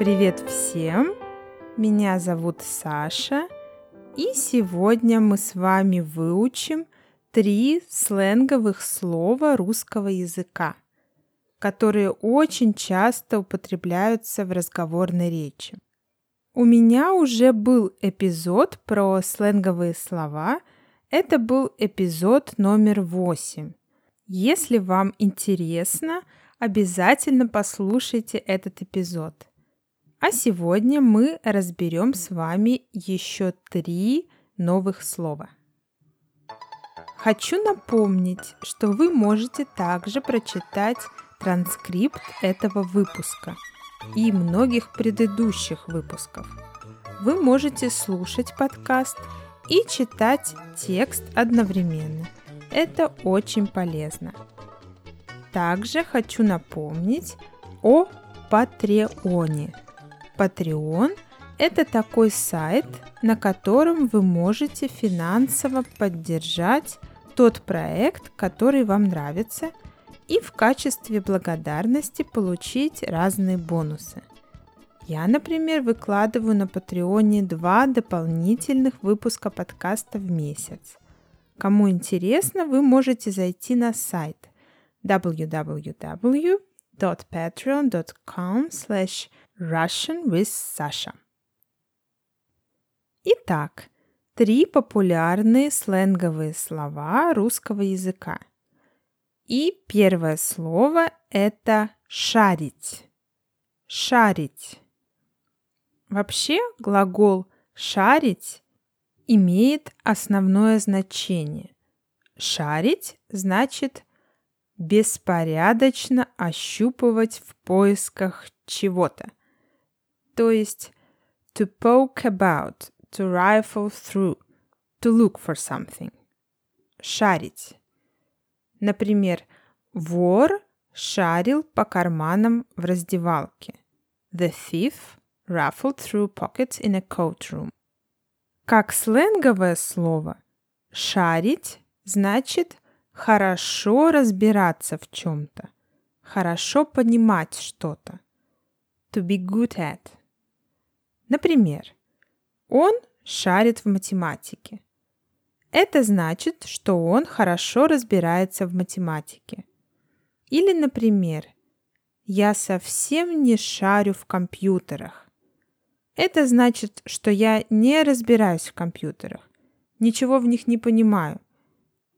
Привет всем! Меня зовут Саша, и сегодня мы с вами выучим три сленговых слова русского языка, которые очень часто употребляются в разговорной речи. У меня уже был эпизод про сленговые слова. Это был эпизод номер восемь. Если вам интересно, обязательно послушайте этот эпизод. А сегодня мы разберем с вами еще три новых слова. Хочу напомнить, что вы можете также прочитать транскрипт этого выпуска и многих предыдущих выпусков. Вы можете слушать подкаст и читать текст одновременно. Это очень полезно. Также хочу напомнить о Патреоне – Patreon – это такой сайт, на котором вы можете финансово поддержать тот проект, который вам нравится, и в качестве благодарности получить разные бонусы. Я, например, выкладываю на Патреоне два дополнительных выпуска подкаста в месяц. Кому интересно, вы можете зайти на сайт www.patreon.com slash Russian with Sasha. Итак, три популярные сленговые слова русского языка. И первое слово это шарить. Шарить. Вообще глагол шарить имеет основное значение. Шарить значит беспорядочно ощупывать в поисках чего-то то есть to poke about, to rifle through, to look for something. Шарить. Например, вор шарил по карманам в раздевалке. The thief ruffled through pockets in a coat room. Как сленговое слово, шарить значит хорошо разбираться в чем-то, хорошо понимать что-то. To be good at. Например, он шарит в математике. Это значит, что он хорошо разбирается в математике. Или, например, я совсем не шарю в компьютерах. Это значит, что я не разбираюсь в компьютерах, ничего в них не понимаю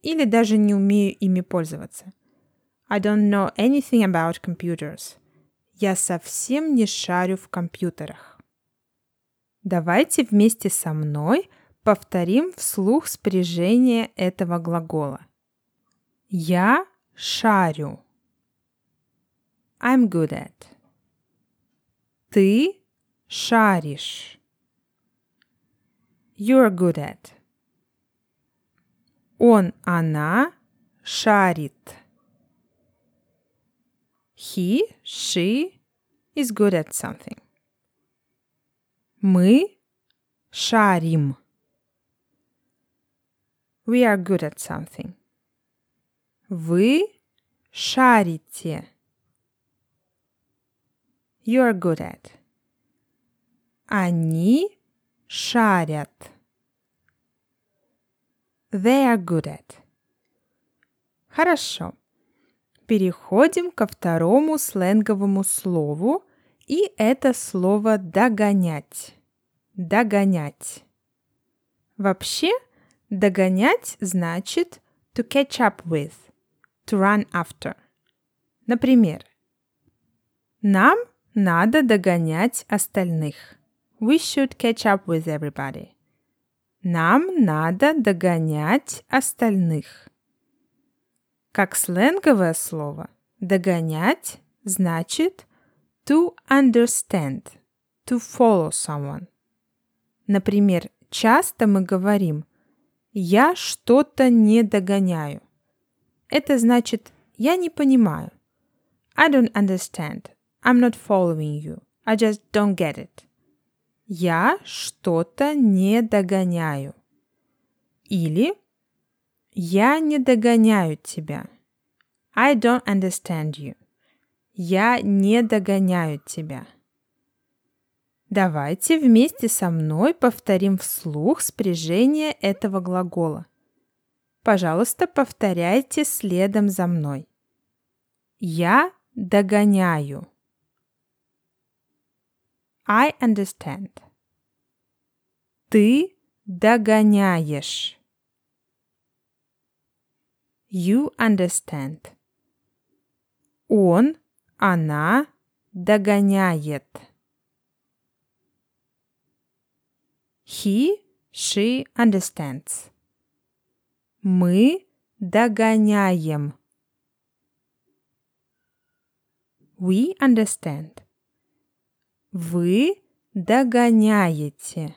или даже не умею ими пользоваться. I don't know anything about computers. Я совсем не шарю в компьютерах. Давайте вместе со мной повторим вслух спряжение этого глагола. Я шарю. I'm good at. Ты шаришь. You're good at. Он, она шарит. He, she is good at something. Мы шарим. We are good at something. Вы шарите. You are good at. Они шарят. They are good at. Хорошо. Переходим ко второму сленговому слову, и это слово «догонять». Догонять. Вообще, догонять значит to catch up with, to run after. Например, нам надо догонять остальных. We should catch up with everybody. Нам надо догонять остальных. Как сленговое слово, догонять значит To understand. To follow someone. Например, часто мы говорим «я что-то не догоняю». Это значит «я не понимаю». I don't understand. I'm not following you. I just don't get it. Я что-то не догоняю. Или я не догоняю тебя. I don't understand you. Я не догоняю тебя. Давайте вместе со мной повторим вслух спряжение этого глагола. Пожалуйста, повторяйте следом за мной. Я догоняю. I understand. Ты догоняешь. You understand. Он, она догоняет. He, she understands. Мы догоняем. We understand. Вы догоняете.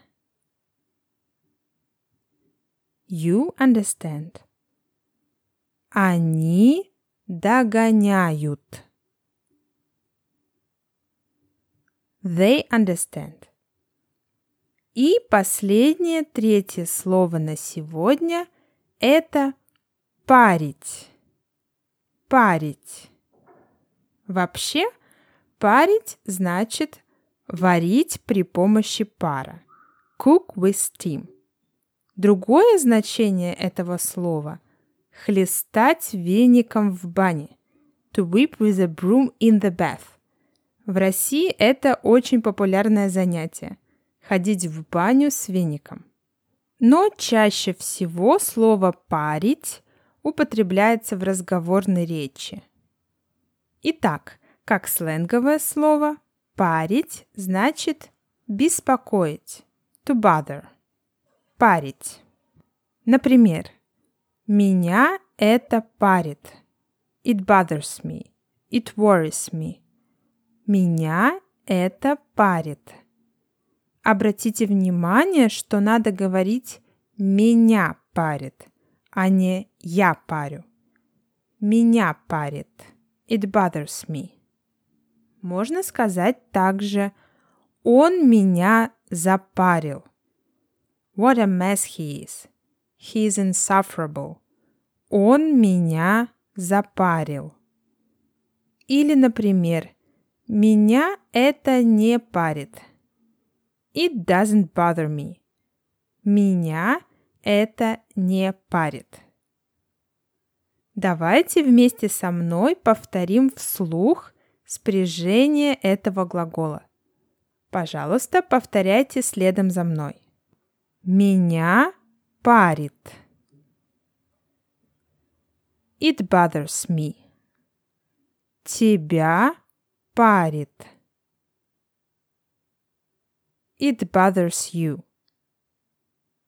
You understand. Они догоняют. They understand. И последнее, третье слово на сегодня – это парить. Парить. Вообще, парить значит варить при помощи пара. Cook with steam. Другое значение этого слова – хлестать веником в бане. To whip with a broom in the bath. В России это очень популярное занятие – ходить в баню с веником. Но чаще всего слово «парить» употребляется в разговорной речи. Итак, как сленговое слово «парить» значит «беспокоить» – to bother. Парить. Например, меня это парит. It bothers me. It worries me. Меня это парит. Обратите внимание, что надо говорить «меня парит», а не «я парю». Меня парит. It bothers me. Можно сказать также «Он меня запарил». What a mess he is. He is insufferable. Он меня запарил. Или, например, меня это не парит. It doesn't bother me. Меня это не парит. Давайте вместе со мной повторим вслух спряжение этого глагола. Пожалуйста, повторяйте следом за мной. Меня парит. It bothers me. Тебя парит. It bothers you.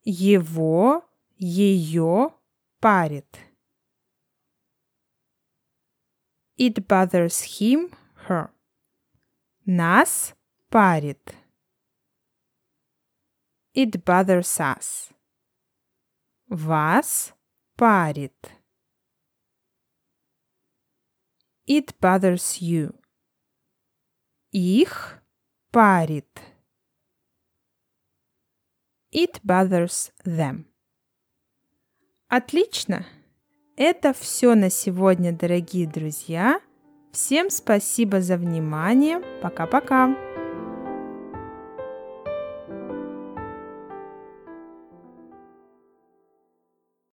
Его, ее парит. It bothers him, her. Нас парит. It bothers us. Вас парит. It bothers you. Их парит. It bothers them. Отлично! Это все на сегодня, дорогие друзья. Всем спасибо за внимание. Пока-пока.